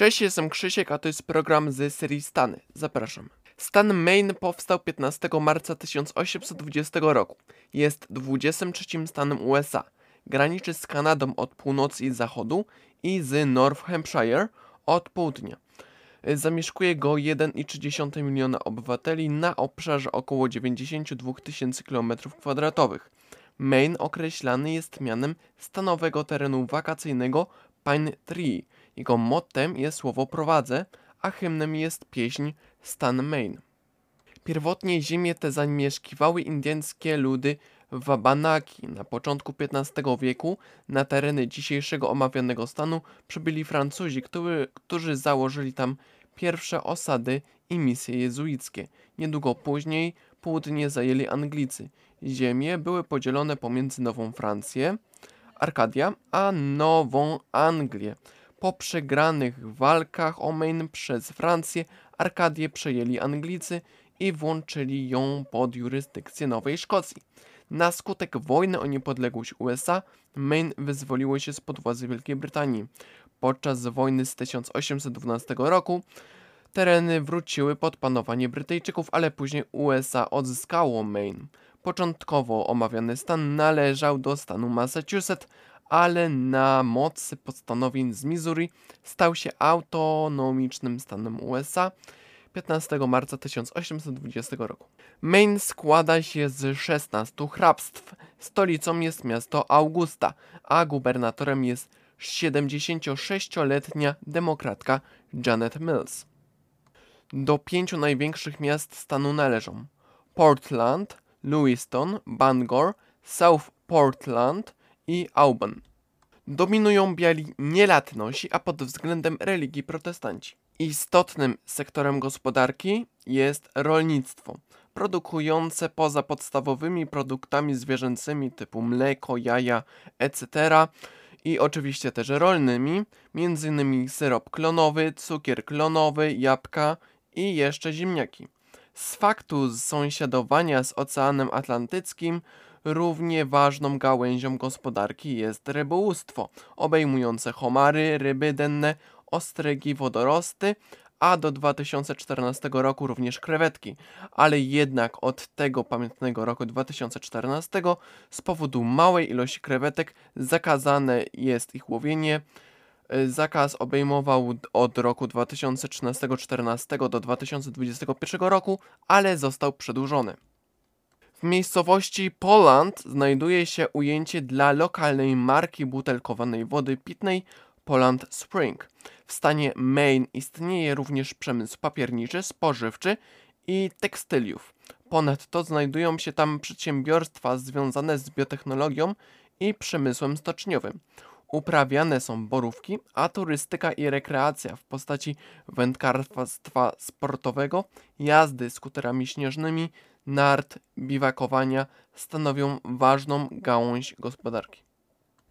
Cześć, jestem Krzysiek, a to jest program z serii Stany. Zapraszam. Stan Maine powstał 15 marca 1820 roku. Jest 23 stanem USA. Graniczy z Kanadą od północy i zachodu i z North Hampshire od południa. Zamieszkuje go 1,3 miliona obywateli na obszarze około 92 tysięcy km2. Maine określany jest mianem stanowego terenu wakacyjnego Pine Tree. Jego mottem jest słowo prowadzę, a hymnem jest pieśń Stan Maine. Pierwotnie ziemię te zamieszkiwały indyjskie ludy Wabanaki. Na początku XV wieku na tereny dzisiejszego omawianego stanu przybyli Francuzi, który, którzy założyli tam pierwsze osady i misje jezuickie. Niedługo później południe zajęli Anglicy. Ziemie były podzielone pomiędzy Nową Francję, Arkadia, a Nową Anglię. Po przegranych walkach o Maine przez Francję, Arkadię przejęli Anglicy i włączyli ją pod jurysdykcję Nowej Szkocji. Na skutek wojny o niepodległość USA, Maine wyzwoliło się spod władzy Wielkiej Brytanii. Podczas wojny z 1812 roku tereny wróciły pod panowanie Brytyjczyków, ale później USA odzyskało Maine. Początkowo omawiany stan należał do stanu Massachusetts, ale na mocy postanowień z Missouri stał się autonomicznym stanem USA 15 marca 1820 roku. Maine składa się z 16 hrabstw. Stolicą jest miasto Augusta, a gubernatorem jest 76-letnia demokratka Janet Mills. Do pięciu największych miast stanu należą Portland, Lewiston, Bangor, South Portland i Auburn. Dominują biali nielatnosi, a pod względem religii protestanci. Istotnym sektorem gospodarki jest rolnictwo, produkujące poza podstawowymi produktami zwierzęcymi typu mleko, jaja, etc. i oczywiście też rolnymi, m.in. syrop klonowy, cukier klonowy, jabłka i jeszcze ziemniaki. Z faktu sąsiadowania z Oceanem Atlantyckim równie ważną gałęzią gospodarki jest rybołówstwo, obejmujące homary, ryby denne, ostrygi, wodorosty, a do 2014 roku również krewetki, ale jednak od tego pamiętnego roku 2014 z powodu małej ilości krewetek zakazane jest ich łowienie. Zakaz obejmował od roku 2013-14 do 2021 roku, ale został przedłużony. W miejscowości Poland znajduje się ujęcie dla lokalnej marki butelkowanej wody pitnej Poland Spring. W stanie Maine istnieje również przemysł papierniczy, spożywczy i tekstyliów. Ponadto znajdują się tam przedsiębiorstwa związane z biotechnologią i przemysłem stoczniowym. Uprawiane są borówki, a turystyka i rekreacja w postaci wędkarstwa sportowego, jazdy skuterami śnieżnymi, nart, biwakowania stanowią ważną gałąź gospodarki.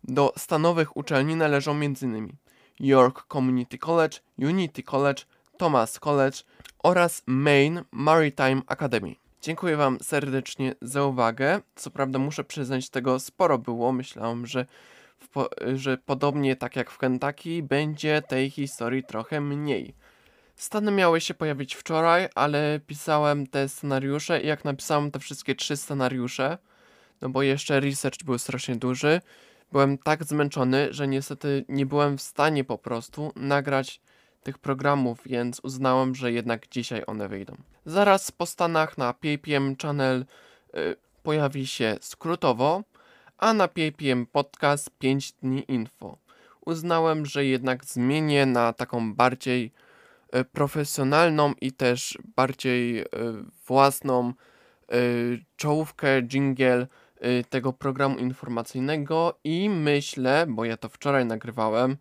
Do stanowych uczelni należą m.in. York Community College, Unity College, Thomas College oraz Maine Maritime Academy. Dziękuję Wam serdecznie za uwagę. Co prawda muszę przyznać, tego sporo było. Myślałem, że, po, że podobnie tak jak w Kentucky będzie tej historii trochę mniej. Stany miały się pojawić wczoraj, ale pisałem te scenariusze i jak napisałem te wszystkie trzy scenariusze, no bo jeszcze research był strasznie duży, byłem tak zmęczony, że niestety nie byłem w stanie po prostu nagrać tych programów, więc uznałem, że jednak dzisiaj one wyjdą. Zaraz po Stanach na PPM Channel y, pojawi się skrótowo, a na PPM Podcast 5 dni info. Uznałem, że jednak zmienię na taką bardziej profesjonalną i też bardziej y, własną y, czołówkę, jingle tego programu informacyjnego i myślę, bo ja to wczoraj nagrywałem,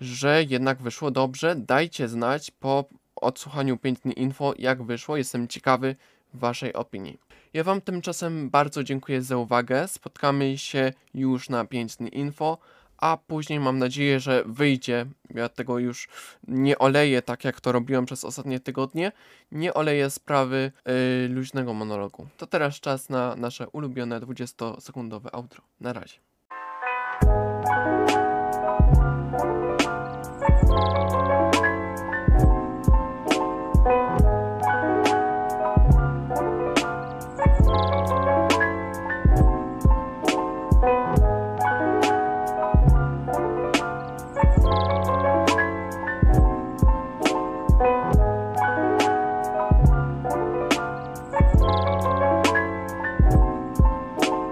że jednak wyszło dobrze. Dajcie znać po odsłuchaniu 5 dni info, jak wyszło. Jestem ciekawy Waszej opinii. Ja Wam tymczasem bardzo dziękuję za uwagę. Spotkamy się już na 5 dni info a później mam nadzieję, że wyjdzie. Ja tego już nie oleję tak jak to robiłem przez ostatnie tygodnie. Nie oleję sprawy yy, luźnego monologu. To teraz czas na nasze ulubione 20-sekundowe outro. Na razie.